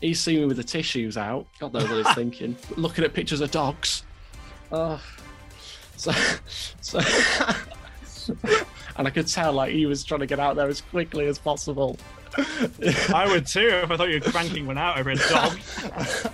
He's seen me with the tissues out. God knows what he's thinking. Looking at pictures of dogs. Oh. So, so and I could tell like he was trying to get out there as quickly as possible. I would too if I thought you were cranking one out over a dog.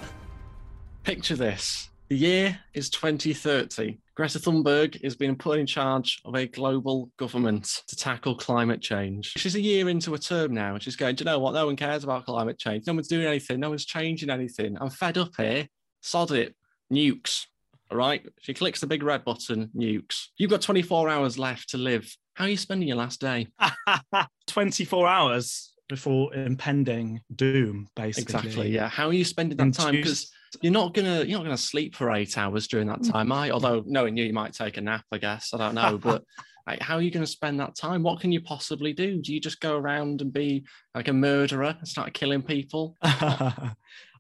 Picture this. The year is 2030. Greta Thunberg is being put in charge of a global government to tackle climate change. She's a year into a term now, and she's going, Do you know what? No one cares about climate change. No one's doing anything. No one's changing anything. I'm fed up here. Sod it. Nukes. All right. She clicks the big red button, nukes. You've got 24 hours left to live. How are you spending your last day? 24 hours before impending doom, basically. Exactly. Yeah. How are you spending that time? Because you're not gonna you're not gonna sleep for eight hours during that time, I. Although knowing you, you might take a nap. I guess I don't know, but. Like, how are you going to spend that time? What can you possibly do? Do you just go around and be like a murderer and start killing people? I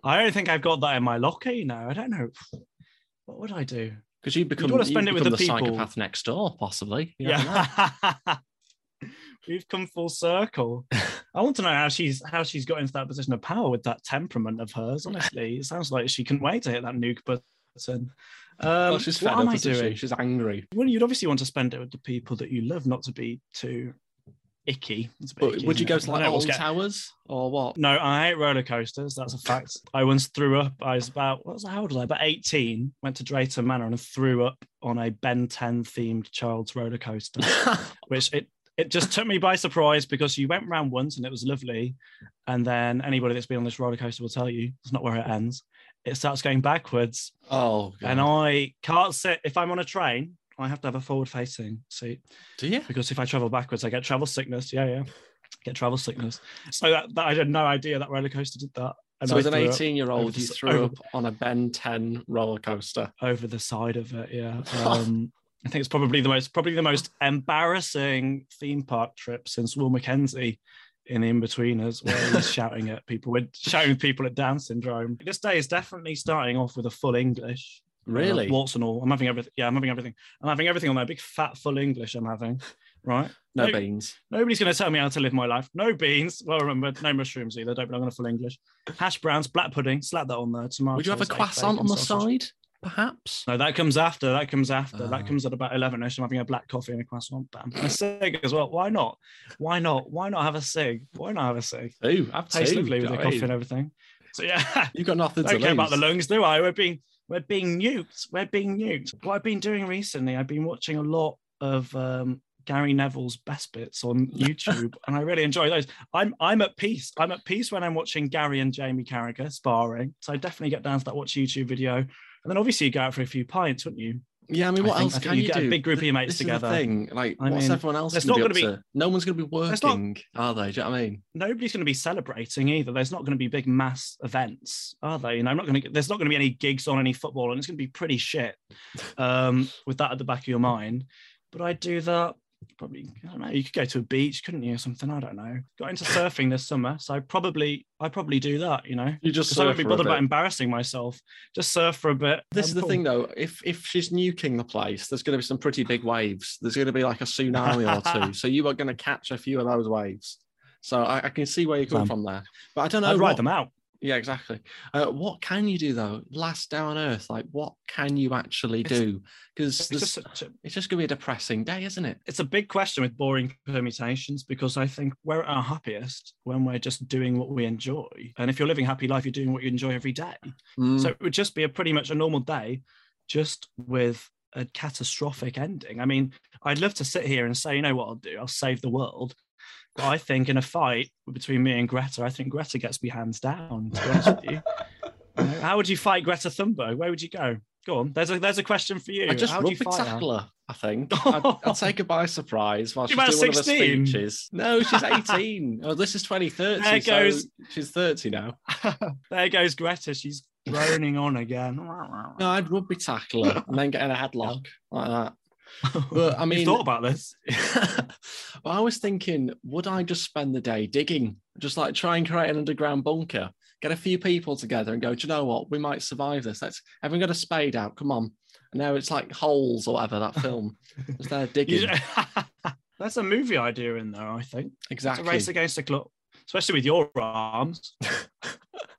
don't think I've got that in my locker. You know, I don't know. What would I do? Because you become, want to spend you it with the the, psychopath next door, possibly. You. Yeah. We've come full circle. I want to know how she's how she's got into that position of power with that temperament of hers. Honestly, it sounds like she couldn't wait to hit that nuke button. Um, well, she's what am up, I isn't she? doing? She's angry. Well, you'd obviously want to spend it with the people that you love, not to be too icky. It's a bit But icky, would you go it? to like Alton Towers or what? No, I hate roller coasters. That's a fact. I once threw up. I was about what was I? How old was I? About eighteen. Went to Drayton Manor and threw up on a Ben 10 themed child's roller coaster, which it it just took me by surprise because you went round once and it was lovely, and then anybody that's been on this roller coaster will tell you it's not where it ends. It starts going backwards, oh, God. and I can't sit if I'm on a train. I have to have a forward facing seat do you? because if I travel backwards, I get travel sickness. Yeah, yeah, get travel sickness. So that, that I had no idea that roller coaster did that. And So I as an 18 year old, you threw over- up on a Ben 10 roller coaster. over the side of it. Yeah, um, I think it's probably the most probably the most embarrassing theme park trip since Will McKenzie in the Inbetweeners where he's shouting at people with shouting at people at Down syndrome. This day is definitely starting off with a full English. Really? Uh, warts and all. I'm having everything. Yeah, I'm having everything. I'm having everything on there. Big fat full English I'm having. Right. no no- beans. Nobody's going to tell me how to live my life. No beans. Well, remember, no mushrooms either. Don't belong on a full English. Hash browns, black pudding. Slap that on there. Tomatoes. Would you have a croissant on the sausage. side, perhaps? No, that comes after. That comes after. Ah. that comes at about 11ish. I'm having a black coffee and a croissant. Bam. And a cig as well. Why not? Why not? Why not have a cig? Why not have a cig? Ooh, have Tastes two, lovely with the know what I coffee mean? and everything. So yeah. You've got nothing to Don't care about the lungs, do I? We're being we're being nuked. We're being nuked. What I've been doing recently, I've been watching a lot of um, Gary Neville's best bits on YouTube, and I really enjoy those. I'm I'm at peace. I'm at peace when I'm watching Gary and Jamie Carragher sparring. So I definitely get down to that watch YouTube video, and then obviously you go out for a few pints, wouldn't you? Yeah, I mean, I what think- else I think can you you, get a do? big group of your mates this together. Thing. Like, I what's mean, everyone else there's going to not be gonna up to? No one's going to be There's not- working, are they? Do you know what I mean? Nobody's going to be celebrating either. There's not going to be big mass events, are they? You know, I'm not going to. There's not going to be any gigs on any football, and it's going to be pretty shit. Um, with that at the back of your mind, but I do that. Probably, I don't know. You could go to a beach, couldn't you, or something? I don't know. Got into surfing this summer, so probably, I probably do that. You know, You just I won't be bothered about embarrassing myself. Just surf for a bit. This I'm is the cool. thing, though. If if she's nuking the place, there's going to be some pretty big waves. There's going to be like a tsunami or two. So you are going to catch a few of those waves. So I, I can see where you're coming Sam. from there. But I don't know. I'd ride them out. Yeah, exactly. Uh, what can you do though? Last day on Earth, like what can you actually It's- do? Because It's just a, it's just going to be a depressing day, isn't it? it's a big question with boring permutations because I think we're at our happiest when we're just doing what we enjoy. And if you're living a happy life, you're doing what you enjoy every day. Mm. So it would just be a pretty much a normal day, just with a catastrophic ending. I mean, I'd love to sit here and say, you know what I'll do? I'll save the world. But I think in a fight between me and Greta, I think Greta gets me hands down. To be with you, You know, how would you fight Greta Thunberg? Where would you go? Go on. There's a there's a question for you. I just how would you rugby fight her? tackle her. I think I'd, I'd take her by surprise while She's doing one of her speeches. No, she's 18. oh, this is 2030. There so goes- she's 30 now. there goes Greta. She's droning on again. No, I'd rugby tackle her and then get in a headlock like that. But, I mean- you thought about this. well, I was thinking, would I just spend the day digging, just like try and create an underground bunker, get a few people together and go, do you know what? We might survive this. Let's everyone got a spade out. Come on. And now it's like holes or whatever that film. Just there digging. That's a movie idea in there, I think. It's a exactly. race against the clock, especially with your arms.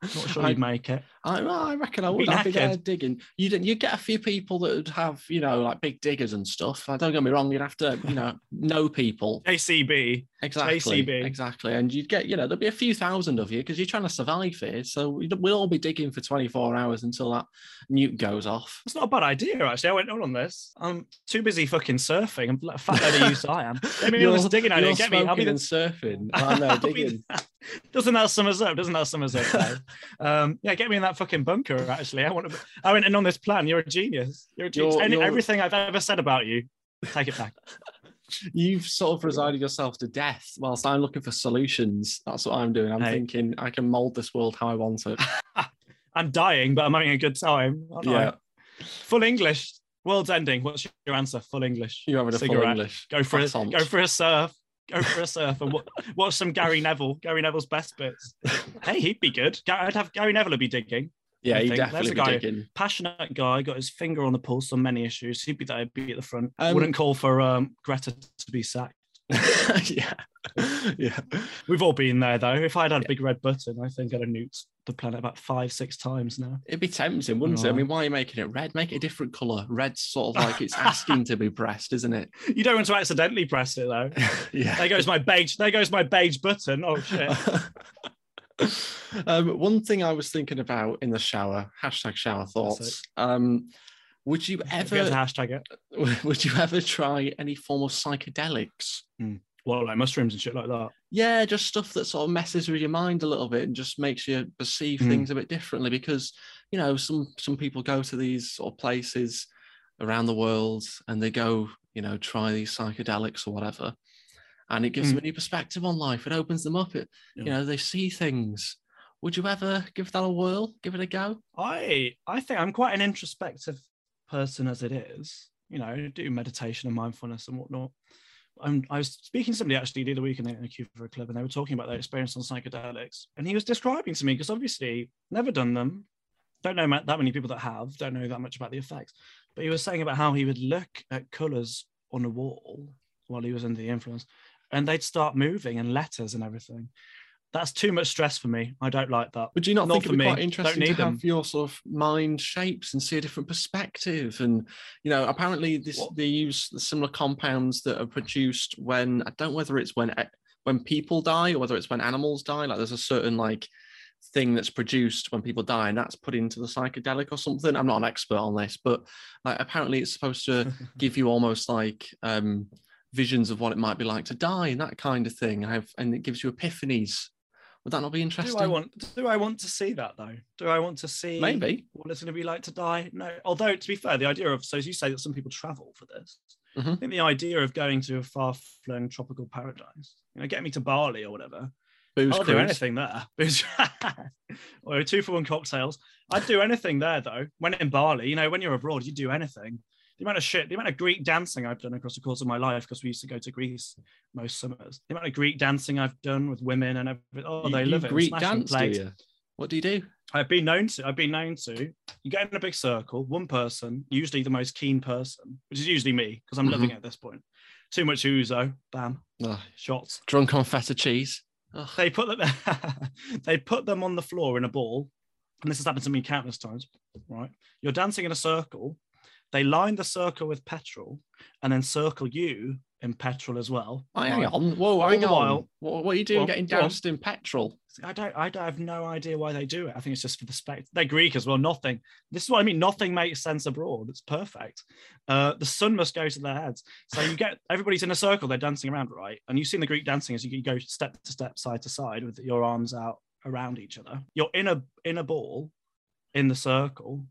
Not sure I- you'd make it. I, I reckon I Be would. I'd be there knackered. digging. You'd you'd get a few people that would have you know like big diggers and stuff. Uh, Don't get me wrong. You'd have to you know know people ACB exactly JCB. exactly, and you'd get you know there'd be a few thousand of you because you're trying to survive here. So we'd, we'll all be digging for 24 hours until that nuke goes off. That's not a bad idea, actually. I went on on this. I'm too busy fucking surfing. I'm like a fat load of use I am. Get me on this digging idea. you're Get me. I'll be smoking the and surfing. I know I'll be digging. Doesn't that sum us up? Doesn't that sum us up? Um, yeah, get me in that fucking bunker. Actually, I want to. I went in on this plan. You're a genius. You're a genius. You're- Any- you're- Everything I've ever said about you, take it back. You've sort of resigned yourself to death, whilst I'm looking for solutions. That's what I'm doing. I'm Hey. thinking I can mold this world how I want it. I'm dying, but I'm having a good time. aren't I? Yeah, Full English. World's ending. What's your answer? Full English. you're having a full Cigarette. English. Go for a, croissant. go for a surf. Go for a surf and wa- watch some Gary Neville. Gary Neville's best bits. Hey, he'd be good. I'd have Gary Neville would be digging. Yeah, I he think. definitely There's a be guy- digging. Passionate guy, got his finger on the pulse on many issues. He'd be there, he'd be at the front. Um, Wouldn't call for um, Greta to be sacked. yeah, yeah. We've all been there though. If I'd had a big red button, I think I'd have nuked the planet about five, six times now. It'd be tempting, wouldn't it? I mean, why are you making it red? Make it a different color. Red's sort of like it's asking to be pressed, isn't it? You don't want to accidentally press it though. yeah. There goes my beige. There goes my beige button. Oh shit. um, one thing I was thinking about in the shower, hashtag shower thoughts. Um, would you Forget to ever hashtag it. would you ever try any form of psychedelics? Well, like mushrooms and shit like that. Yeah, just stuff that sort of messes with your mind a little bit and just makes you perceive Mm. things a bit differently. Because you know, some some people go to these sort of places around the world and they go, you know, try these psychedelics or whatever, and it gives Mm. them a new perspective on life. It opens them up. It, you know, they see things. Would you ever give that a whirl? Give it a go? I I think I'm quite an introspective person as it is. You know, do meditation and mindfulness and whatnot. I was speaking to somebody actually the other week in the, in for a Club, and they were talking about their experience on psychedelics. And he was describing to me because obviously never done them, don't know that many people that have, don't know that much about the effects. But he was saying about how he would look at colours on a wall while he was under the influence, and they'd start moving and letters and everything. That's too much stress for me. I don't like that. Would you not, Not think it'd be me. quite interesting to have them. your sort of mind shapes and see a different perspective? And you know, apparently this they use the similar compounds that are produced when I don't know whether it's when when people die or whether it's when animals die. Like there's a certain like thing that's produced when people die, and that's put into the psychedelic or something. I'm not an expert on this, but like apparently it's supposed to give you almost like um visions of what it might be like to die and that kind of thing. And have and it gives you epiphanies. Would that not be interesting? Do I want? Do I want to see that though? Do I want to see Maybe. what it's going to be like to die? No. Although to be fair, the idea of so as you say that some people travel for this. Mhm. I think the idea of going to a far-flung tropical paradise, you know, get me to Bali or whatever. Booze I'll do anything there. Booze- or two for one cocktails. I'd do anything there though. When in Bali, you know, when you're abroad, you do anything. The amount of shit, the amount of Greek dancing I've done across the course of my life, because we used to go to Greece most summers. The amount of Greek dancing I've done with women and everything. Oh, You- they love it. Greek dance, do you? What do you do? I've been known to. I've been known to. You get in a big circle, one person, usually the most keen person, which is usually me because I'm loving Mhm. it at this point. Too much ouzo, bam, Ugh, shots. drunk on feta cheese. Ugh. They put them. they put them on the floor in a ball, and this has happened to me countless times. Right, you're dancing in a circle. They line the circle with petrol, and then circle you in petrol as well. Oh, hang on. Whoa, hang on. while- what, what are you doing Well, getting doused in petrol? I don't, I don't I have no idea why they do it. I think it's just for the spect. They're Greek as well. Nothing. This is what I mean. Nothing makes sense abroad. It's perfect. Uh, the sun must go to their heads. So you get everybody's in a circle. They're dancing around, right? And you've seen the Greek dancing as you go step to step, side to side, with your arms out around each other. You're in a in a ball, in the circle,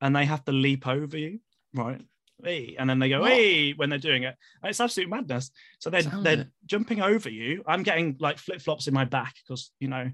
and they have to leap over you, right? Hey, and then they go What? hey when they're doing it. And it's absolute madness. So they're Sounds they're it. jumping over you. I'm getting like flip flops in my back because you know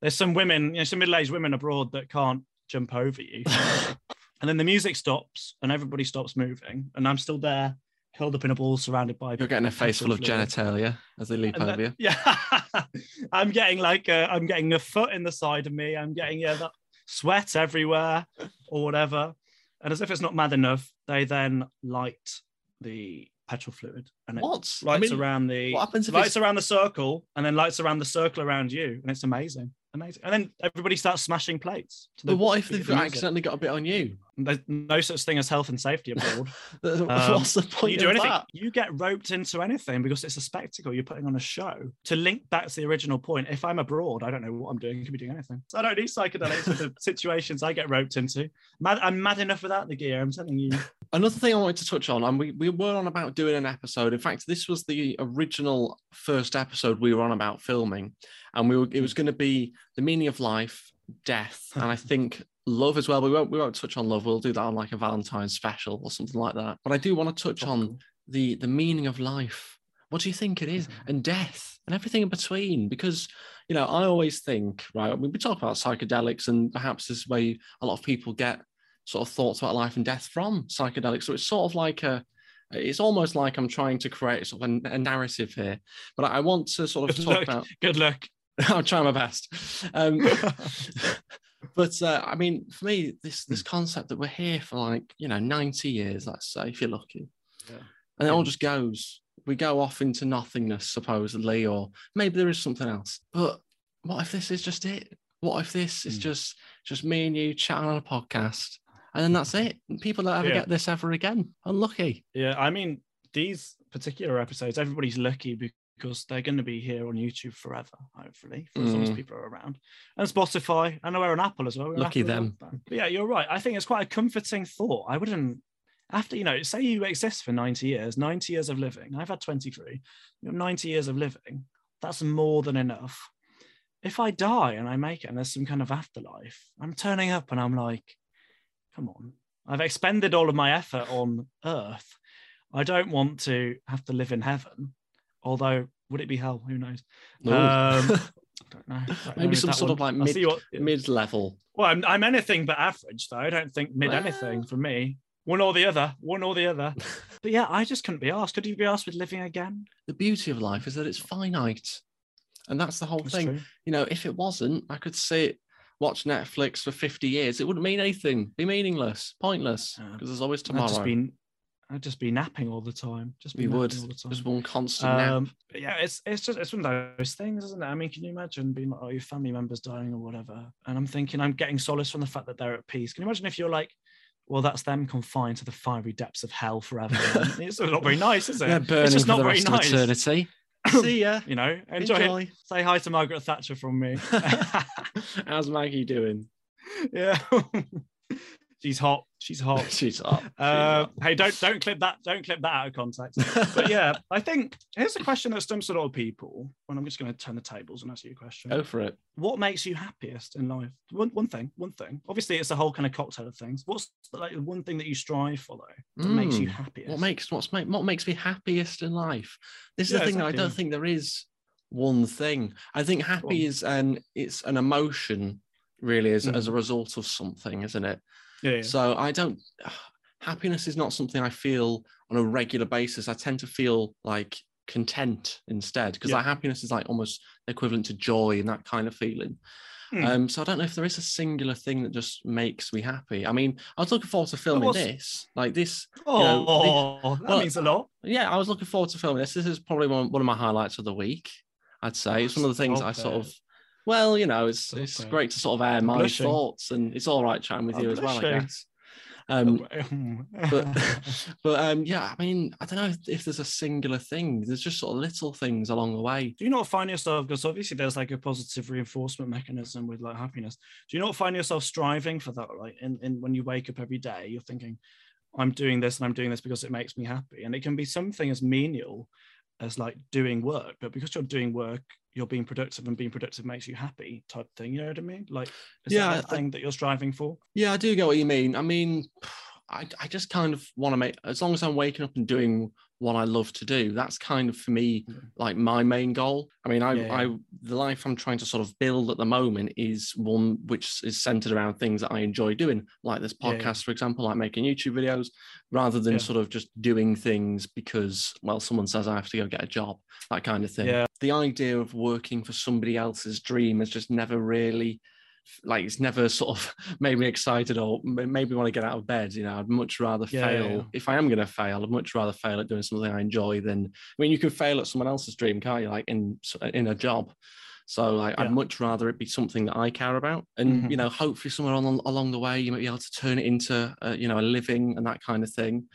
there's some women, you know, some middle aged women abroad that can't jump over you. and then the music stops and everybody stops moving, and I'm still there, curled up in a ball, surrounded by. You're getting a face full of fluid. genitalia as they leap And over then- you. yeah, I'm getting like i I'm getting a foot in the side of me. I'm getting yeah, that sweat everywhere or whatever. And as if it's not mad enough, they then light the petrol fluid and it What? lights I mean, around the what happens if lights it's, around the circle and then lights around the circle around you, and it's amazing. amazing. And then everybody starts smashing plates. to the But what if they've music. accidentally got a bit on you? There's no such thing as health and safety abroad. Um, what's the point you do anything. that? You get roped into anything because it's a spectacle. You're putting on a show. To link back to the original point, if I'm abroad, I don't know what I'm doing. I could be doing anything. So I don't need psychedelics for the situations I get roped into. Mad, I'm mad enough without the gear. I'm telling you. Another thing I wanted to touch on, and we, we were on about doing an episode. In fact, this was the original first episode we were on about filming, and we were it was going to be the meaning of life, death, and I think love as well. We won't we won't touch on love. We'll do that on like a Valentine's special or something like that. But I do want to touch on the the meaning of life. What do you think it is? And death and everything in between. Because, you know, I always think, right, I mean, we talk about psychedelics and perhaps this is where a lot of people get sort of thoughts about life and death from psychedelics. So it's sort of like a, it's almost like I'm trying to create sort of a, a narrative here. But I want to sort of Good talk luck. about, Good luck. I'll try my best. Um, but uh, I mean, for me, this this concept that we're here for like you know 90 years, let's say, if you're lucky, Yeah. and it all just goes. We go off into nothingness, supposedly, or maybe there is something else. But what if this is just it? What if this is Mm. just just me and you chatting on a podcast, and then that's it? People don't ever Yeah. get this ever again. Unlucky. Yeah, I mean, these particular episodes, everybody's lucky because they're going to be here on YouTube forever, hopefully, for as long as Mm. people are around. And Spotify. I know we're on Apple as well. We're Lucky Apple them. But yeah, you're right. I think it's quite a comforting thought. I wouldn't, after, you know, say you exist for 90 years, 90 years of living. I've had 23. You know, 90 years of living. That's more than enough. If I die and I make it and there's some kind of afterlife, I'm turning up and I'm like, come on. I've expended all of my effort on earth. I don't want to have to live in heaven. Although, would it be hell? Who knows? Ooh. Um, Don't know. Don't Maybe with some that sort of like I'll what- Mid level. well, I'm, I'm anything but average, though. I don't think mid anything for me. One or the other. One or the other. but yeah, I just couldn't be asked. Could you be asked with living again? The beauty of life is that it's finite, and that's the whole That's thing. true. you know, if it wasn't, I could sit, watch Netflix for 50 years. It wouldn't mean anything, be meaningless, pointless, Yeah. because there's always I'd tomorrow. just be, I'd just be napping all the time. Just be we would, all the time. just one constant nap. Um, but yeah, it's it's just it's one of those things, isn't it? I mean, can you imagine being like, oh, your family member's dying or whatever? And I'm thinking I'm getting solace from the fact that they're at peace. Can you imagine if you're like, well, that's them confined to the fiery depths of hell forever? it's not very nice, is it? They're burning it's just for not very nice. eternity. See ya. You know, enjoy, Enjoy. it. Say hi to Margaret Thatcher from me. How's Maggie doing? yeah, she's hot. She's hot. She's. She's Uh, up. hey, don't don't clip that. Don't clip that out of context. but yeah, I think here's a question that stumps a lot of people. And I'm just going to turn the tables and ask you a question. Go for it. What makes you happiest in life? One, one thing, one thing. Obviously, it's a whole kind of cocktail of things. What's the, like the one thing that you strive for though that makes you Mm, happiest? What makes what's make, what makes me happiest in life? This is Yeah, the thing that I don't think there is one thing. I think happy is an it's an emotion, really, as, as a Mm. result of something, isn't it? Yeah, yeah. So I don't. Happiness is not something I feel on a regular basis. I tend to feel like content instead, because Yeah. like happiness is like almost equivalent to joy and that kind of feeling. Hmm. Um, so I don't know if there is a singular thing that just makes me happy. I mean, I was looking forward to filming this. Like this, oh, know, that well, means a lot. yeah, I was looking forward to filming this. This is probably one, one of my highlights of the week. I'd say it's one of the things I sort of. Well, you know, it's it's it. great to sort of air my blushing. thoughts, and it's all right chatting with I'm you as well, I guess. Um, but but but um, yeah, I mean, I don't know if, if there's a singular thing. There's just sort of little things along the way. do you not find yourself because obviously there's like a positive reinforcement mechanism with like happiness do you not find yourself striving for that like in, in when you wake up every day you're thinking i'm doing this and i'm doing this because it makes me happy and it can be something as menial as like doing work but because you're doing work you're being productive and being productive makes you happy type thing you know what i mean like is Yeah, that a I- thing that you're striving for Yeah, I do get what you mean. I mean, I, I just kind of want to make as long as I'm waking up and doing what I love to do. That's kind of for me mm. like my main goal. I mean, I, Yeah, yeah. I the life I'm trying to sort of build at the moment is one which is centered around things that I enjoy doing, like this Yeah, yeah. podcast, for example, like making YouTube videos, rather than sort of just doing things because well, someone says I have to go get a job, that kind of thing. Yeah. The idea of working for somebody else's dream has just never really like it's never sort of made me excited or made me want to get out of bed. You know, I'd much rather Yeah, yeah, fail. yeah. If I am going to fail, I'd much rather fail at doing something I enjoy than. I mean, you can fail at someone else's dream, can't you? Like in in a job. So like, Yeah. I'd much rather it be something that I care about, and Mhm. you know, hopefully somewhere on, along the way you might be able to turn it into a, you know a living and that kind of thing.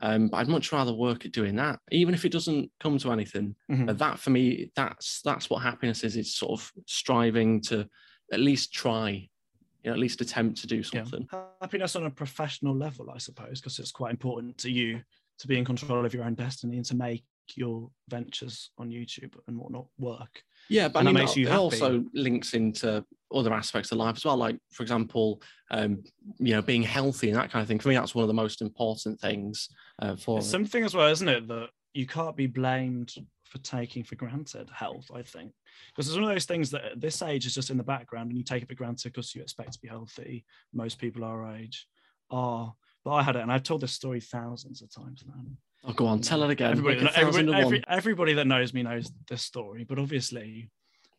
Um, but I'd much rather work at doing that, even if it doesn't come to anything. Mhm. But that for me, that's that's what happiness is. It's sort of striving to at least try, you know, at least attempt to do Yeah. something. Happiness on a professional level, I suppose, because it's quite important to you to be in control of your own destiny and to make your ventures on YouTube and whatnot work. Yeah, but And I that mean, makes it you it happy. also links into other aspects of life as well. Like, for example, um, you know, being healthy and that kind of thing. For me, that's one of the most important things uh, for. It's something as well, isn't it, that you can't be blamed for taking for granted health, I think. Because it's one of those things that at this age is just in the background and you take it for granted because you expect to be healthy. Most people our age are. But I had it, and I've told this story thousands of times now. Oh, go on, tell it again. Everybody, everybody, every- everybody that knows me knows this story, but obviously,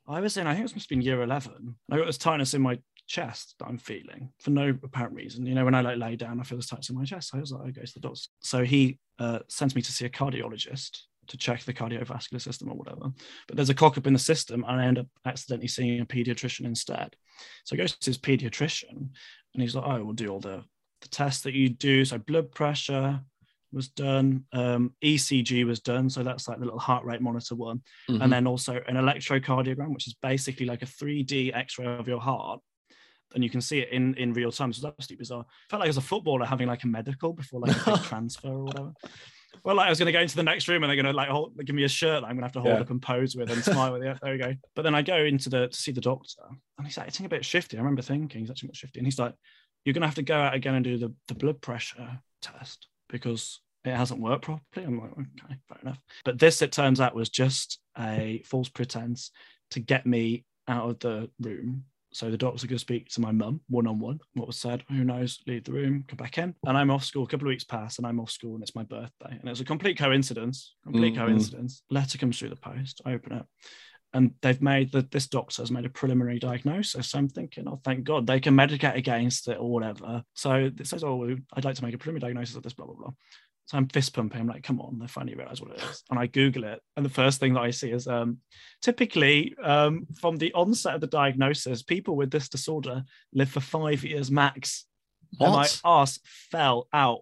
I was in, I think it must have been year 11. I got this tightness in my chest that I'm feeling for no apparent reason. You know, when I like lay down, I feel this tightness in my chest. So I was like, I go to the doctor. So he uh, sends me to see a cardiologist to check the cardiovascular system or whatever. But there's a cock up in the system, and I end up accidentally seeing a pediatrician instead. So I go to his pediatrician, and he's like, "Oh, we'll do all the the tests that you do. So blood pressure was done, um, ECG was done. So that's like the little heart rate monitor one, Mhm. and then also an electrocardiogram, which is basically like a 3D X-ray of your heart. And you can see it in, in real time. So it's absolutely bizarre. felt like as a footballer having like a medical before like a big transfer or whatever. Well, like I was going to go into the next room and they're going to like hold, give me a shirt that I'm going to have to hold Yeah. up and pose with and smile with. Yeah, there we go. But then I go into the to see the doctor and he's acting a bit shifty. I remember thinking he's actually not shifty. And he's like, You're going to have to go out again and do the, the blood pressure test because it hasn't worked properly. I'm like, Okay, fair enough. But this, it turns out, was just a false pretense to get me out of the room. So the doctors are going to speak to my mum one on one. What was said, who knows, leave the room, come back in. And I'm off school. A couple of weeks pass and I'm off school and it's my birthday. And it's a complete coincidence, complete Mhm. coincidence. Letter comes through the post. I open it. And they've made that this doctor has made a preliminary diagnosis. So I'm thinking, oh, thank God, they can medicate against it or whatever. So it says, oh, I'd like to make a preliminary diagnosis of this, blah blah blah. So I'm fist pumping. I'm like, come on, they finally realize what it is. And I Google it. And the first thing that I see is um, typically um, from the onset of the diagnosis, people with this disorder live for five years max. And my ass fell out.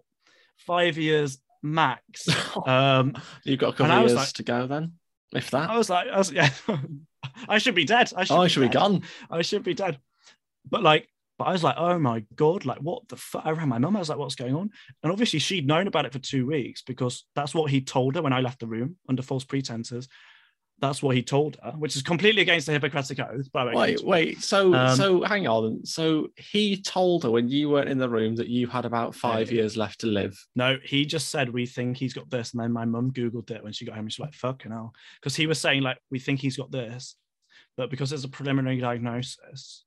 Five years max. Um, You've got a couple of years like- to go then, if that. I was like, I was, yeah, I should be dead. I should oh, I be should be gone. I should be dead. But like, but I was like, oh my god, like what the fuck? I ran my mum. I was like, what's going on? And obviously, she'd known about it for two weeks because that's what he told her when I left the room under false pretenses. That's what he told her, which is completely against the Hippocratic Oath. By the way, Wait, wait. So, Um, so hang on. So he told her when you weren't in the room that you had about five years left to live. No, he just said we think he's got this, and then my mum googled it when she got home. She's like, "Fucking hell," because he was saying like we think he's got this, but because it's a preliminary diagnosis,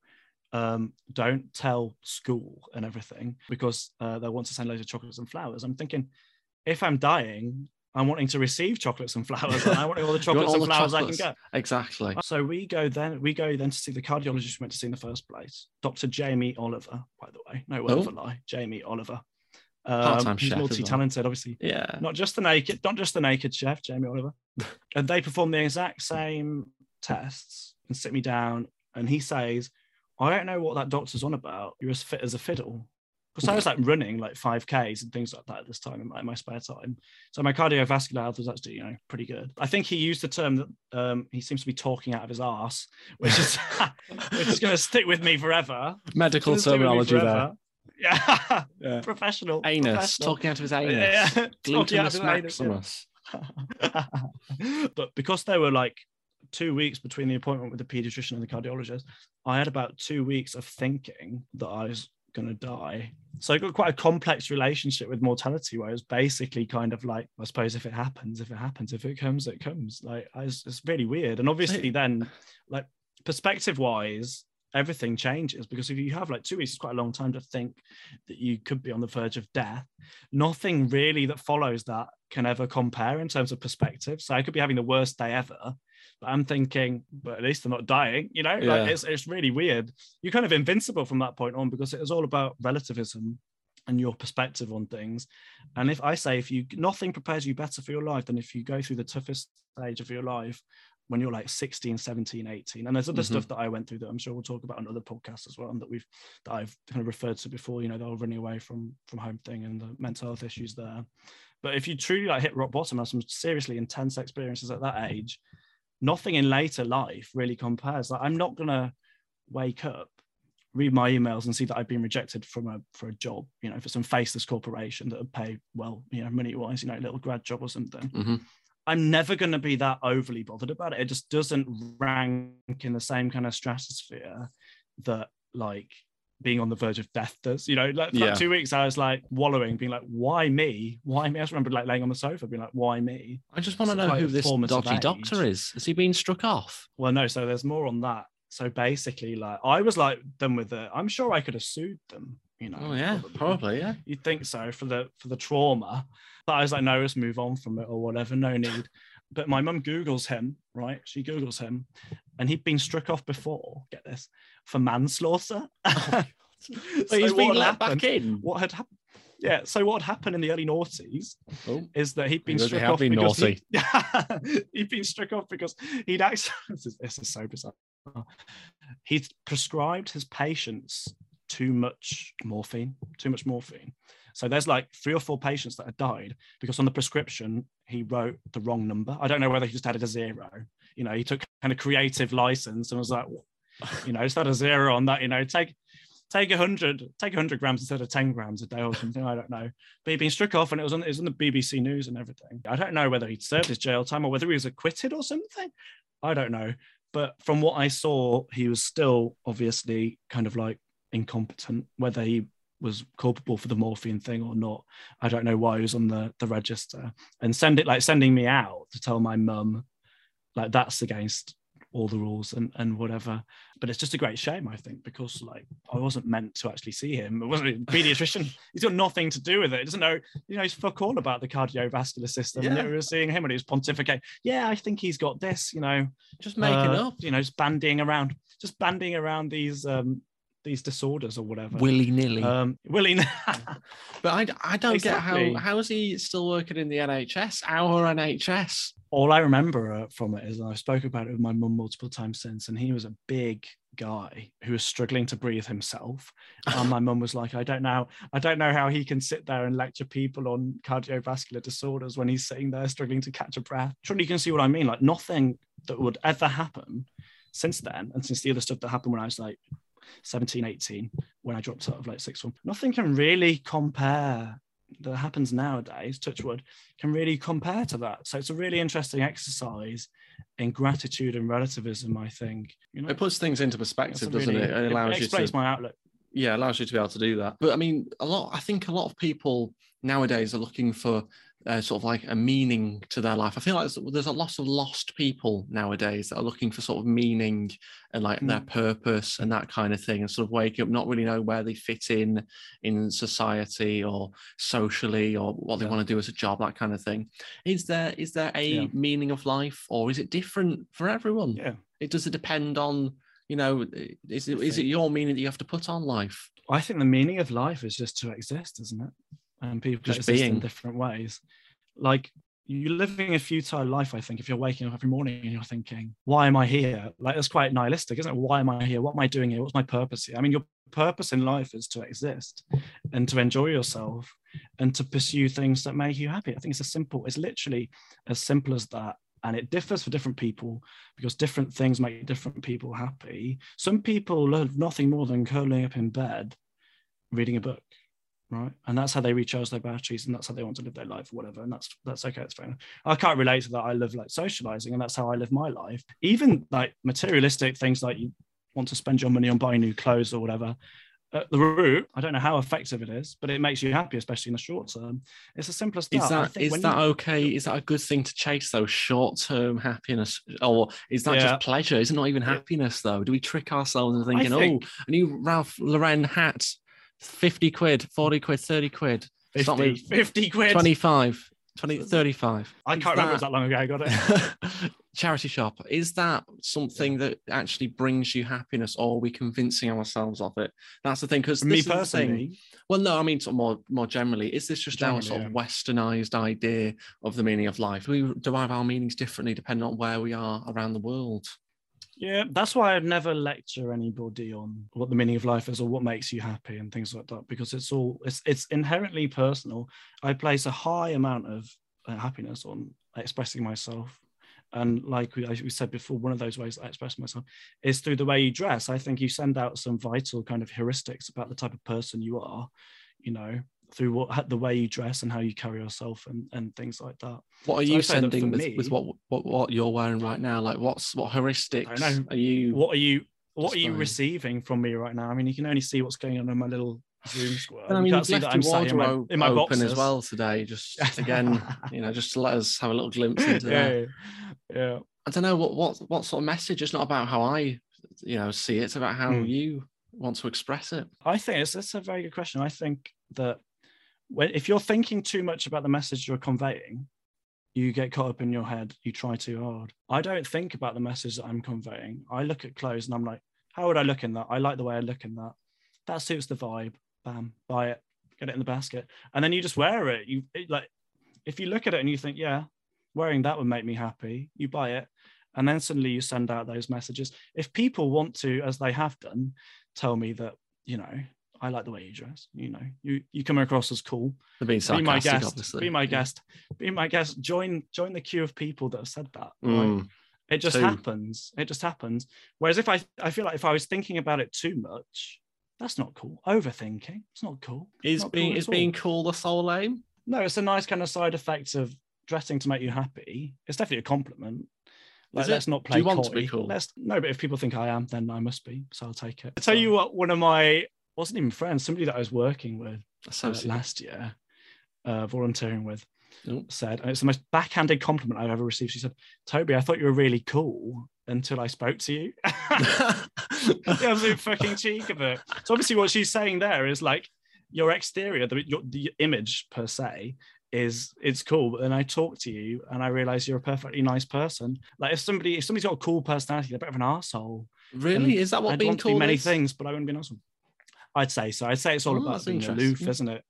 um, don't tell school and everything because uh, they want to send loads of chocolates and flowers. I'm thinking, if I'm dying, I'm wanting to receive chocolates and flowers, and I want all the chocolates all and the flowers chocolates. I can get. Exactly. So we go then. We go then to see the cardiologist we went to see in the first place, Dr. Jamie Oliver. By the way, no word Oh. of a lie, Jamie Oliver. Um, Part-time he's chef multi-talented, obviously Yeah. not just the naked, not just the naked chef, Jamie Oliver. and they perform the exact same tests and sit me down. And he says, I don't know what that doctor's on about. You're as fit as a fiddle. Because I was like running like 5Ks and things like that at this time in my, in my spare time. So my cardiovascular health was actually, you know, pretty good. I think he used the term that um, he seems to be talking out of his arse, which is which is going to stick with me forever. Medical Gonna me terminology there. Yeah, Yeah. professional. Anus. professional. Talking out of his anus. Yeah, talking out of Glutinous anus, yeah. maximus. but because they were like two weeks between the appointment with the pediatrician and the cardiologist, I had about two weeks of thinking that I was going to die. So I got quite a complex relationship with mortality, where it was basically kind of like, I suppose if it happens, if it happens, if it comes, it comes. Like I was, it's really weird. And obviously, then, like perspective wise, everything changes because if you have like two weeks, it's quite a long time to think that you could be on the verge of death. Nothing really that follows that can ever compare in terms of perspective. So I could be having the worst day ever, I'm thinking, but at least I'm not dying. You know, Yeah. like it's it's really weird. You're kind of invincible from that point on because it is all about relativism and your perspective on things. And if I say if you nothing prepares you better for your life than if you go through the toughest stage of your life when you're like 16 17 18 and there's other Mhm. stuff that i went through that i'm sure we'll talk about on other podcasts as well and that we've that i've kind of referred to before you know the whole running away from from home thing and the mental health issues there but if you truly like hit rock bottom have some seriously intense experiences at that age nothing in later life really compares like i'm not gonna wake up read my emails and see that I've been rejected from a for a job, you know, for some faceless corporation that would pay well, you know, money wise, you know, a little grad job or something. Mhm. I'm never going to be that overly bothered about it. It just doesn't rank in the same kind of stratosphere that like being on the verge of death does. You know, like for Yeah. like two weeks I was like wallowing, being like, why me? Why me? I just remember like laying on the sofa, being like, why me? I just want to know who a this dodgy doctor is. Has he been struck off? Well, no, so there's more on that. So basically, like I was like done with it. I'm sure I could have sued them, you know. Oh yeah, probably yeah. You'd think so for the for the trauma. But I was like, no, let's move on from it or whatever. No need. But my mum Googles him, right? She Googles him, and he'd been struck off before, get this, for manslaughter. Oh, he's So been let happened- back in. What had happened? Yeah, so what had happened in the early noughties Oh, is that he'd been struck off been because naughty. He, he'd been struck off because he'd actually this is, this is so bizarre. He'd prescribed his patients too much morphine, too much morphine. So there's like three or four patients that had died because on the prescription he wrote the wrong number. I don't know whether he just added a zero. You know, he took kind of creative license and was like, you know, add a zero on that. You know, take take a hundred, take a hundred grams instead of ten grams a day or something. I don't know. But he'd been struck off, and it was on it was on the BBC News and everything. I don't know whether he'd served his jail time or whether he was acquitted or something. I don't know. But from what I saw, he was still obviously kind of like incompetent. Whether he was culpable for the morphine thing or not, I don't know why he was on the the register and send it like sending me out to tell my mum like that's against all the rules and, and whatever. But it's just a great shame, I think, because like I wasn't meant to actually see him. It wasn't a pediatrician. he's got nothing to do with it. He doesn't know, you know, he's fuck all about the cardiovascular system. And Yeah. we were seeing him and he was pontificating. Yeah, I think he's got this, you know, just making uh, up you know, just bandying around, just bandying around these um these disorders or whatever. willy nilly. um willy but I, I don't exactly. get how how is he still working in the NHS? Our NHS. all I remember uh, from it is I've spoken about it with my mum multiple times since, and he was a big guy who was struggling to breathe himself. And my mum was like, I don't know, I don't know how he can sit there and lecture people on cardiovascular disorders when he's sitting there struggling to catch a breath. Surely you can see what I mean. Like nothing that would ever happen since then, and since the other stuff that happened when I was like 17, 18, when I dropped out of like sixth form, nothing can really compare that happens nowadays, Touchwood, can really compare to that. So it's a really interesting exercise in gratitude and relativism, I think. You know, It puts things into perspective, doesn't really- it? It allows you explains to my outlook. yeah, allows you to be able to do that. But I mean, a lot. I think a lot of people nowadays are looking for uh, sort of like a meaning to their life. I feel like there's, there's a lot of lost people nowadays that are looking for sort of meaning and like their Mm. purpose and that kind of thing, and sort of waking up, not really know where they fit in in society or socially or what they Yeah. want to do as a job, that kind of thing. Is there is there a Yeah. meaning of life, or is it different for everyone? Yeah. It does it depend on you know is it, is it your meaning that you have to put on life? I think the meaning of life is just to exist, isn't it? And people Just exist being. in different ways. Like you're living a futile life, I think, if you're waking up every morning and you're thinking, why am I here? Like that's quite nihilistic, isn't it? Why am I here? What am I doing here? What's my purpose here? I mean, your purpose in life is to exist and to enjoy yourself and to pursue things that make you happy. I think it's as simple, it's literally as simple as that. And it differs for different people because different things make different people happy. Some people love nothing more than curling up in bed, reading a book, right? And that's how they recharge their batteries, and that's how they want to live their life, or whatever. And that's that's okay. It's fair enough. I can't relate to that. I love like socializing, and that's how I live my life. Even like materialistic things, like you want to spend your money on buying new clothes or whatever. At the root, I don't know how effective it is, but it makes you happy, especially in the short term. It's the simplest. Is that is that you- okay? Is that a good thing to chase though? Short term happiness, or is that Yeah. just pleasure? Is it not even happiness though? Do we trick ourselves into thinking, think- oh, a new Ralph Lauren hat, fifty quid, forty quid, thirty quid, Stop 50, me. 50 quid? 25, 20, 35. I can't remember. It was that long ago. I got it. charity shop is that something that actually brings you happiness or are we convincing ourselves of it that's the thing because me personally well no i mean sort of more more generally is this just Generally, our sort yeah. of westernized idea of the meaning of life we derive our meanings differently depending on where we are around the world Yeah, that's why I'd never lecture anybody on what the meaning of life is or what makes you happy and things like that because it's all it's it's inherently personal. I place a high amount of uh, happiness on expressing myself, and like we, like we said before, one of those ways I express myself is through the way you dress. I think you send out some vital kind of heuristics about the type of person you are, you know, through what the way you dress and how you carry yourself and and things like that. what are So you I'd say that sending with, me- with what, what what you're wearing right now like what's what heuristics know. are you What are you what are you receiving from me right now? I mean, you can only see what's going on in my little Zoom square. I You mean, can't you've see that I'm sat in my, in my open boxes as well today. Just again, you know, just to let us have a little glimpse into that. yeah, yeah. I don't know what what what sort of message. It's not about how I, you know, see it. It's about how Hmm. you want to express it. I think it's, it's a very good question. I think that when if you're thinking too much about the message you're conveying, you get caught up in your head. You try too hard. I don't think about the message that I'm conveying. I look at clothes and I'm like, how would I look in that? I like the way I look in that. That suits the vibe. Bam, buy it, get it in the basket, and then you just wear it. You it, like, if you look at it and you think, yeah, wearing that would make me happy. You buy it, and then suddenly you send out those messages. If people want to, as they have done, tell me that you know I like the way you dress. You know, you you come across as cool. They're being Be my guest. obviously. Be my guest. Be my guest. Join join the queue of people that have said that. Mm. It just Two. happens. It just happens. Whereas if I I feel like if I was thinking about it too much, that's not cool. Overthinking. It's not cool. Is Not being cool is all. being cool the sole aim? No, it's a nice kind of side effect of dressing to make you happy. It's definitely a compliment. Like, let's not play. Do you want to be cool? Let's no, but if people think I am, then I must be. So I'll take it. I tell you what, one of my wasn't even friends, somebody that I was working with uh, last year, uh, volunteering with, Oh. said, and it's the most backhanded compliment I've ever received. She said, "Toby, I thought you were really cool until I spoke to you." the absolute fucking cheek of it. So obviously, what she's saying there is like your exterior, the, your, the image per se, is it's cool. But then I talk to you and I realize you're a perfectly nice person. Like if somebody if somebody's got a cool personality, they're a bit of an asshole. really? Is that what I'd being to be cool many is? things, but I wouldn't be an asshole. I'd say so. I'd say it's all Oh, about being aloof, isn't it?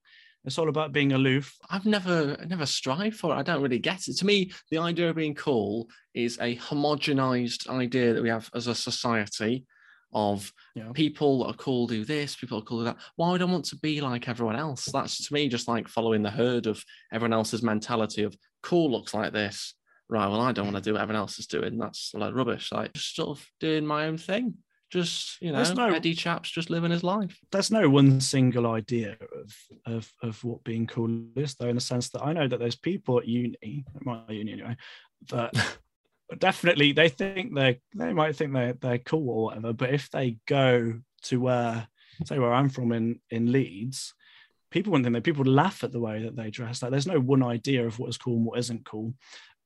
It's all about being aloof. I've never never strived for it. I don't really get it. To me, the idea of being cool is a homogenized idea that we have as a society of Yeah. people that are cool do this, people are cool do that. Why would I want to be like everyone else? That's to me just like following the herd of everyone else's mentality of cool looks like this. Right. Well, I don't want to do what everyone else is doing. That's like rubbish. Like just sort of doing my own thing. Just, you know, There's no- Eddie Chaps just living his life. there's no one single idea of, of of what being cool is though in the sense that i know that there's people at uni at my uni anyway that definitely they think they they might think they're, they're cool or whatever but if they go to where say where i'm from in in leeds people wouldn't think that people laugh at the way that they dress like there's no one idea of what is cool and what isn't cool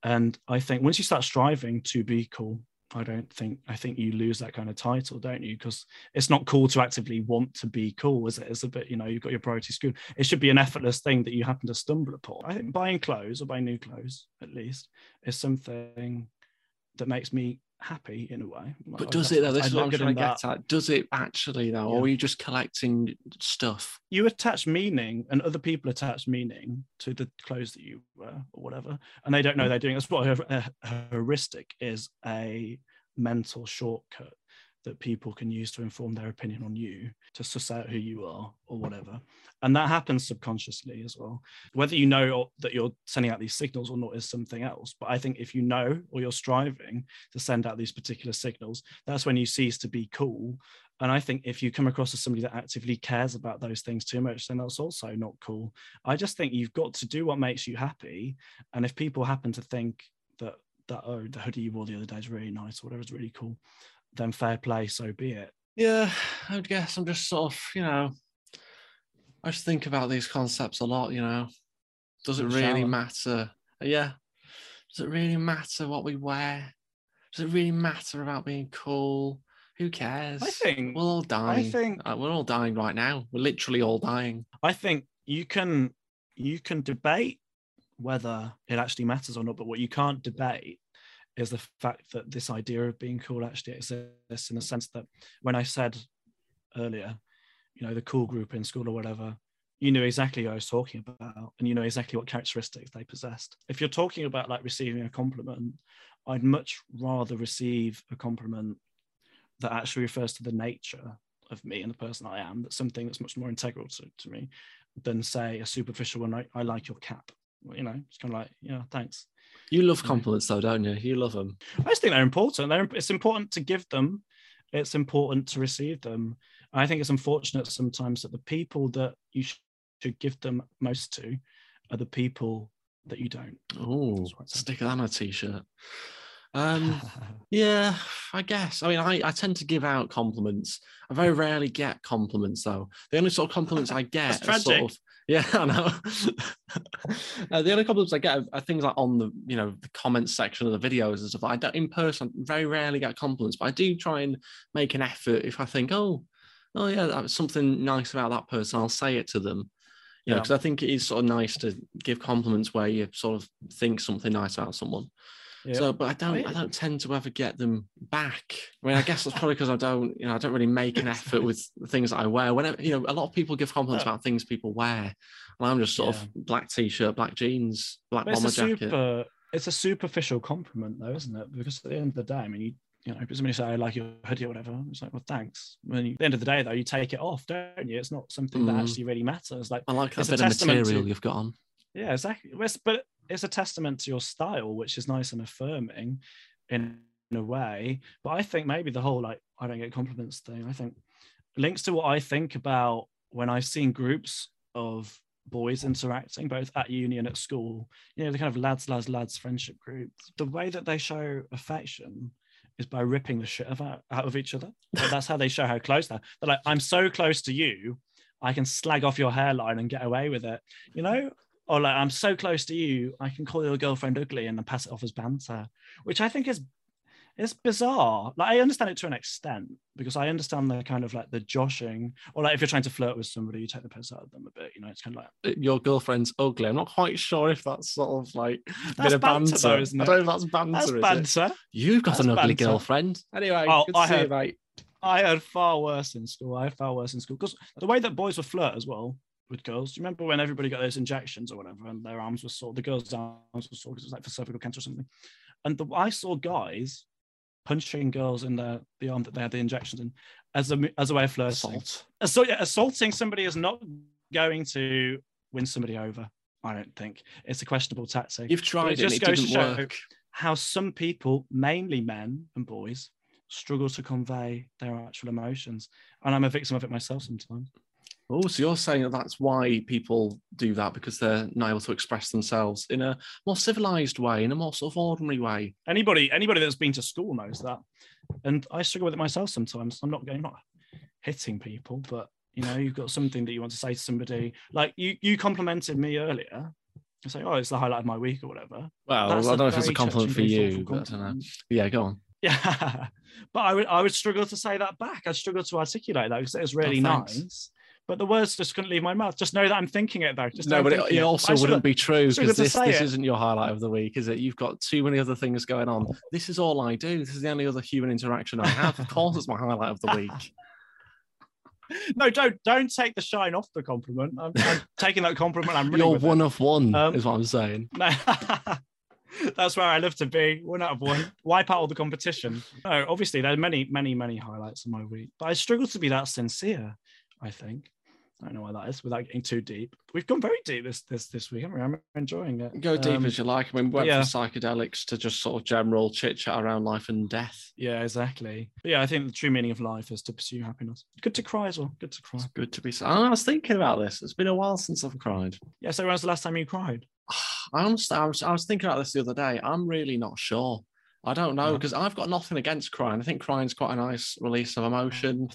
and i think once you start striving to be cool i don't think i think you lose that kind of title don't you because it's not cool to actively want to be cool, is it? It's a bit, you know, you've got your priority school. It should be an effortless thing that you happen to stumble upon. I think buying clothes or buying new clothes, at least, is something that makes me happy in a way. But does it though? This I is what I'm trying to get at. Does it actually though? Yeah. Or are you just collecting stuff? You attach meaning, and other people attach meaning to the clothes that you wear or whatever, and they don't know hmm. they're doing. That's what a, a heuristic is a mental shortcut that people can use to inform their opinion on you to suss out who you are or whatever. And that happens subconsciously as well. Whether you know that you're sending out these signals or not is something else. But i think if you know or you're striving to send out these particular signals that's when you cease to be cool. And i think if you come across as somebody that actively cares about those things too much then that's also not cool. I just think you've got to do what makes you happy. And if people happen to think that that oh the hoodie you wore the other day is really nice or whatever is really cool then fair play so be it Yeah, I would guess I'm just sort of, you know, I just think about these concepts a lot, you know. Does it really matter? Yeah. Does it really matter what we wear? Does it really matter about being cool? Who cares? I think- we're all dying. I think- Uh, we're all dying right now. We're literally all dying. I think you can you can debate whether it actually matters or not, but what you can't debate is the fact that this idea of being cool actually exists in the sense that when I said earlier, you know, the cool group in school or whatever, you knew exactly who I was talking about and you know exactly what characteristics they possessed. If you're talking about like receiving a compliment, I'd much rather receive a compliment that actually refers to the nature of me and the person I am, that's something that's much more integral to, to me than say a superficial one. I, I like your cap. You know, it's kind of like, yeah, thanks. You love compliments though, don't you? You love them. I just think they're important. They're, it's important to give them. It's important to receive them. I think it's unfortunate sometimes that the people that you should give them most to are the people that you don't. Oh, stick that on a t-shirt. Um, yeah, I guess. I mean, I, I tend to give out compliments. I very rarely get compliments, though. The only sort of compliments I get are sort of yeah, I know. uh, the only compliments I get are, things like on the you know the comments section of the videos and stuff. I don't in person very rarely get compliments, but I do try and make an effort if I think oh oh yeah something nice about that person, I'll say it to them. You know, because I think it is sort of nice to give compliments where you sort of think something nice about someone. Yeah. So, but I don't, I don't tend to ever get them back. I mean, I guess that's probably because I don't, you know, I don't really make an effort with the things that I wear. Whenever, you know, a lot of people give compliments about things people wear, and I'm just sort yeah. of black t-shirt, black jeans, black but bomber it's jacket. Super, it's a superficial compliment, though, isn't it? Because at the end of the day, I mean, you, you know, somebody say I like your hoodie or whatever. It's like, well, thanks. When you, at the end of the day, though, you take it off, don't you? It's not something mm. that actually really matters. Like I like that bit of material to, you've got on. Yeah, exactly. But it's a testament to your style, which is nice and affirming in, in a way. But I think maybe the whole like I don't get compliments thing, I think links to what I think about when I've seen groups of boys interacting both at uni and at school, you know, the kind of lads, lads, lads friendship groups. The way that they show affection is by ripping the shit out, of each other. But that's how they show how close they're. They're like, I'm so close to you, I can slag off your hairline and get away with it. You know, or like I'm so close to you, I can call your girlfriend ugly and then pass it off as banter, which I think is is bizarre. Like I understand it to an extent because I understand the kind of like the joshing, or like if you're trying to flirt with somebody, you take the piss out of them a bit. You know, it's kind of like uh, your girlfriend's ugly. I'm not quite sure if that's sort of like a bit of banter, banter. Though, isn't it? I don't know if that's banter. That's banter. You've got that's an ugly banter. girlfriend. Anyway, oh, I had, you, I had far worse in school. I had far worse in school because the way that boys would flirt as well with girls. Do you remember when everybody got those injections or whatever, and their arms were sore? The girls' arms were sore because it was like for cervical cancer or something. And the, I saw guys punching girls in the, the arm that they had the injections in as a as a way of flirting. Assault. So yeah, assaulting somebody is not going to win somebody over. I don't think it's a questionable tactic. You've tried it, just it goes to show work. how some people, mainly men and boys, struggle to convey their actual emotions, and I'm a victim of it myself sometimes. Oh, so you're saying that that's why people do that because they're not able to express themselves in a more civilized way, in a more sort of ordinary way. Anybody, anybody that's been to school knows that, and I struggle with it myself sometimes. I'm not going, not hitting people, but you know, you've got something that you want to say to somebody. Like you, you complimented me earlier. I say, oh, it's the highlight of my week or whatever. Well, that's I don't know if it's a compliment for you, but uh, yeah, go on. Yeah, but I would, I would struggle to say that back. I'd struggle to articulate that because it was oh, really oh, nice but the words just couldn't leave my mouth. Just know that I'm thinking it though. Just no, but it, it also wouldn't be true because this, this isn't your highlight of the week, is it? You've got too many other things going on. This is all I do. This is the only other human interaction I have. of course, it's my highlight of the week. no, don't don't take the shine off the compliment. I'm, I'm taking that compliment. I'm you're one it. of one, um, is what I'm saying. That's where I love to be. One out of one. Wipe out all the competition. No, obviously there are many, many, many highlights of my week, but I struggle to be that sincere. I think. I don't know why that is without getting too deep. We've gone very deep this this this week, haven't we? I'm enjoying it. Go deep um, as you like. I mean, we went yeah. from psychedelics to just sort of general chit chat around life and death. Yeah, exactly. But yeah, I think the true meaning of life is to pursue happiness. Good to cry as well. Good to cry. It's good to be. sad. I was thinking about this. It's been a while since I've cried. Yeah. So when was the last time you cried? I honestly, I was, I was thinking about this the other day. I'm really not sure. I don't know because yeah. I've got nothing against crying. I think crying's quite a nice release of emotion.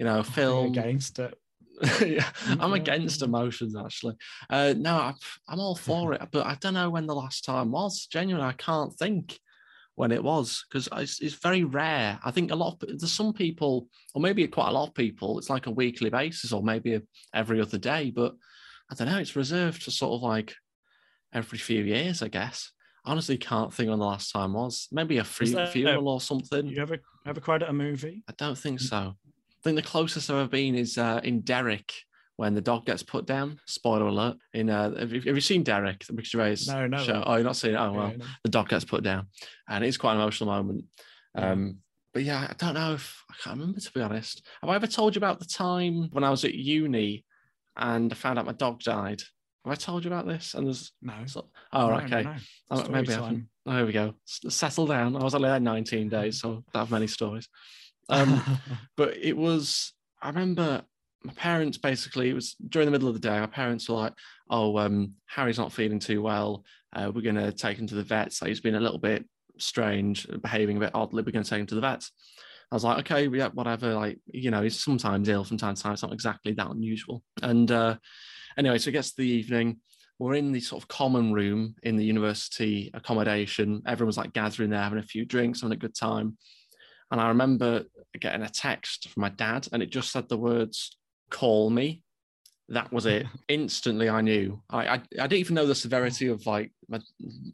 You know, film against it. yeah, I'm against emotions actually. Uh, no, I'm all for it, but I don't know when the last time was. Genuinely, I can't think when it was because it's, it's, very rare. I think a lot of there's some people, or maybe quite a lot of people, it's like a weekly basis or maybe every other day. But I don't know. It's reserved to sort of like every few years, I guess. honestly can't think when the last time was. Maybe a free funeral or something. You ever ever cried at a movie? I don't think so. I think the closest I've ever been is uh, in Derek when the dog gets put down. Spoiler alert. In uh, have, you, have you seen Derek, the Ricky Gervais No, no. show? Oh, you're not seen it. Oh well, Yeah, no. the dog gets put down, and it's quite an emotional moment. Um, but yeah, I don't know if I can't remember to be honest. Have I ever told you about the time when I was at uni and I found out my dog died? Have I told you about this? And there's No. oh, No, right, no, okay. no. Oh, maybe I haven't. Oh, here we go. S- Settle down. I was only there 19 days, so I have many stories. Um, but it was i remember my parents basically it was during the middle of the day my parents were like oh um harry's not feeling too well. Uh, we're going to take him to the vets. Like, he's been a little bit strange behaving a bit oddly. We're going to take him to the vets. I was like okay yeah whatever. Like you know he's sometimes ill from time to time. It's not exactly that unusual. And uh anyway so it gets to the evening. We're in the sort of common room in the university accommodation. Everyone was like gathering there having a few drinks having a good time and I remember getting a text from my dad, and it just said the words "call me." That was it. Instantly, I knew. I, I I didn't even know the severity of like my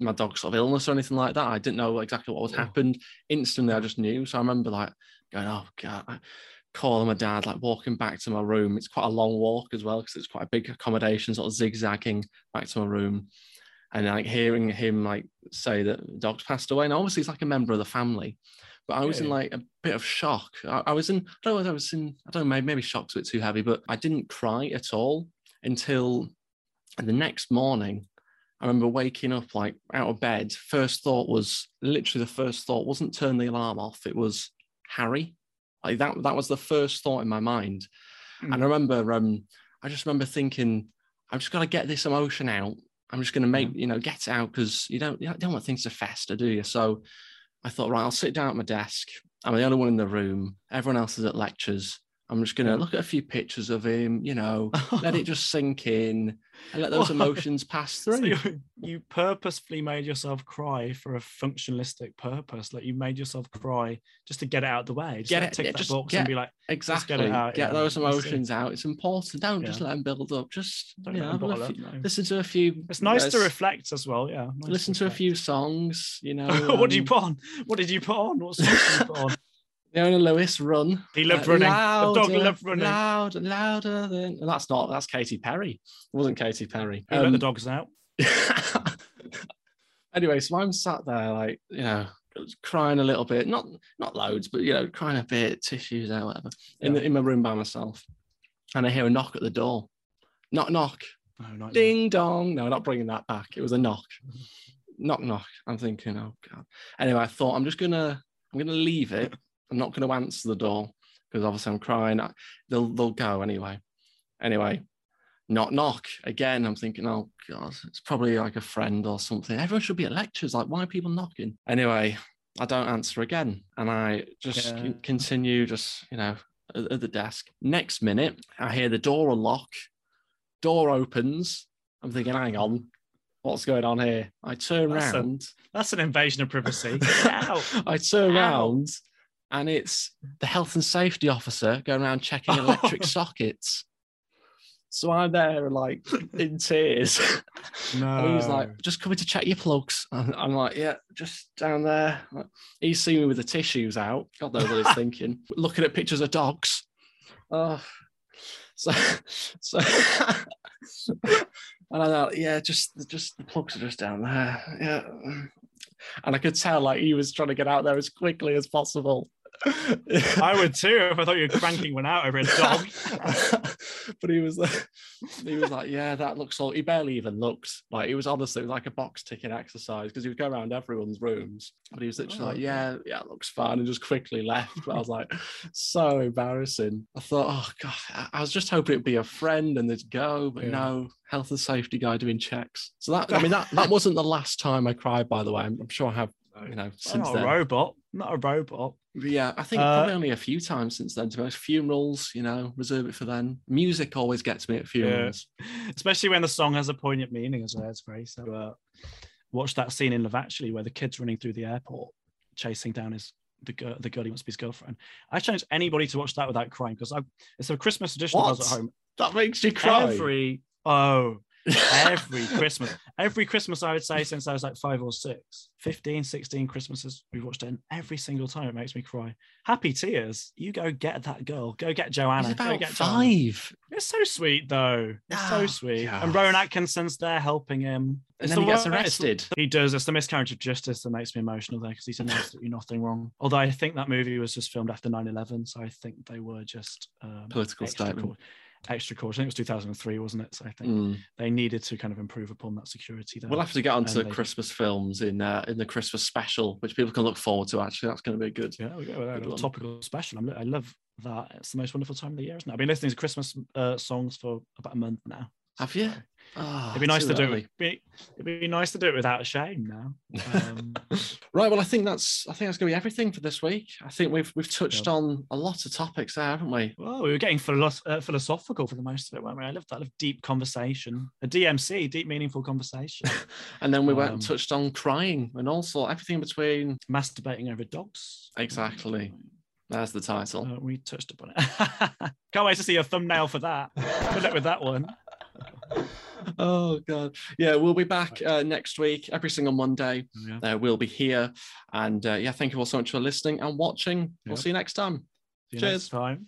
my dog's sort of illness or anything like that. I didn't know exactly what was happened. Instantly, I just knew. So I remember like going, "Oh God." I- Calling my dad, like walking back to my room. It's quite a long walk as well because it's quite a big accommodation, sort of zigzagging back to my room, and like hearing him like say that the dog's passed away. And obviously, he's like a member of the family but I was in like a bit of shock. I, I was in, I don't know I was in, I don't know, maybe, maybe shock's a bit too heavy, but I didn't cry at all until the next morning. I remember waking up like out of bed. First thought was literally the first thought wasn't turn the alarm off. It was Harry. Like that, that was the first thought in my mind. And I remember, um, I just remember thinking, I've just got to get this emotion out. I'm just going to make, you know, get it out because you don't, you don't want things to fester, do you? So I thought, right, I'll sit down at my desk. I'm the only one in the room. Everyone else is at lectures. I'm just going to Yeah. look at a few pictures of him, you know, let it just sink in and let those emotions pass through. you, you purposefully made yourself cry for a functionalistic purpose. Like you made yourself cry just to get it out of the way. Just Get like it- tick yeah, that box get- and be like, Exactly. get it out, Get yeah, those emotions out. It's important. Don't just let them build up. Just don't you know, them have a bottle up. few- no. listen to a few. It's nice to reflect as well. Yeah. nice Listen to a few songs. You know. what did you um, put on? What did you put on? What songs did you put on? Leona Lewis, run. He loved Uh, running. The dog louder, loved running. Louder, louder than. and That's not. That's Katy Perry. It wasn't Katy Perry. Who let the Um, dogs out? anyway, so I'm sat there like you know crying a little bit, not not loads, but you know crying a bit, tissues out, whatever, in the, in my room by myself, and I hear a knock at the door. Knock, knock, No, not ding dong. No, not bringing that back. It was a knock. Knock, knock. I'm thinking, oh god. Anyway, I thought I'm just gonna I'm gonna leave it. I'm not gonna answer the door because obviously I'm crying. I- They'll they'll go anyway. Anyway, knock knock again. I'm thinking, oh god, it's probably like a friend or something. Everyone should be at lectures. Like, why are people knocking? Anyway, I don't answer again, and I just Yeah. con- continue, just you know, at, at the desk. Next minute, I hear the door unlock. Door opens. I'm thinking, hang on, what's going on here? I turn That's a- That's an invasion of privacy. I turn Ow. round, and it's the health and safety officer going around checking electric sockets. So I'm there, like in tears. No. And he's like, just coming to check your plugs. And I'm like, yeah, just down there. Like, He's seen me with the tissues out. God knows what he's thinking. Looking at pictures of dogs. Oh, so, so, and I thought, yeah, just, just the plugs are just down there. Yeah. And I could tell like he was trying to get out there as quickly as possible. I would too if I thought you were cranking one out over a dog. but he was like, he was like, yeah, that looks all. He barely even looked like he was honestly it was like a box ticking exercise because he would go around everyone's rooms, but he was literally Oh, like, yeah, yeah, it looks fine, and just quickly left. But I was like, so embarrassing. I thought, oh god, I- was just hoping it'd be a friend and they'd go, but Yeah. no, health and safety guy doing checks. So that, I mean, that that wasn't the last time I cried. By the way, I'm, I'm sure I have, you know, since not then. robot. Not a robot. Yeah, I think Uh, probably only a few times since then. To be honest, funerals, you know, reserve it for then. Music always gets me at funerals. Especially when the song has a poignant meaning as well. It's very So uh, watch that scene in Love Actually where the kid's running through the airport, chasing down his the girl, the girl he wants to be his girlfriend. I challenge anybody to watch that without crying because I it's a Christmas edition. I was What? at home. That makes you cry. Every oh, every Christmas. Every Christmas, I would say, since I was like five or six, 15, 16 Christmases, we've watched it. And every single time it makes me cry. Happy tears. You go get that girl. Go get Joanna. Go get Joanna. five. It's so sweet, though. It's so Oh, sweet. God. And Rowan Atkinson's there helping him. And It's then he gets arrested. He does. It's the miscarriage of justice that makes me emotional there because he's done absolutely nothing wrong. Although I think that movie was just filmed after 9 11. So I think they were just um, Political statement. Extra caution. I think it was 2003, wasn't it? So I think Mm. they needed to kind of improve upon that security there. We'll have to get onto they- Christmas films in uh, in the Christmas special, which people can look forward to. Actually, that's going to be good. yeah, we go. Good A topical special. I'm, I love that. It's the most wonderful time of the year, isn't it? I've been listening to Christmas uh, songs for about a month now. Have you? So Ah, it'd be nice to do early. it. Be, it'd be nice to do it without shame now. Um, right. Well, I think that's I think that's going to be everything for this week. I think we've we've touched Yeah. on a lot of topics there, haven't we? Well, we were getting philo- uh, philosophical for the most of it, weren't we? I love that. I love deep conversation. A DMC, deep, meaningful conversation. And then we went Um, and touched on crying and also everything in between. Masturbating over dogs. Exactly. That's the title. Uh, we touched upon it. Can't wait to see your thumbnail for that. Good luck with that one. oh god. Yeah we'll be back uh, next week every single monday. Yeah. uh, we'll be here. And uh, yeah thank you all so much for listening and watching. We'll see you next time. See you Cheers. next time.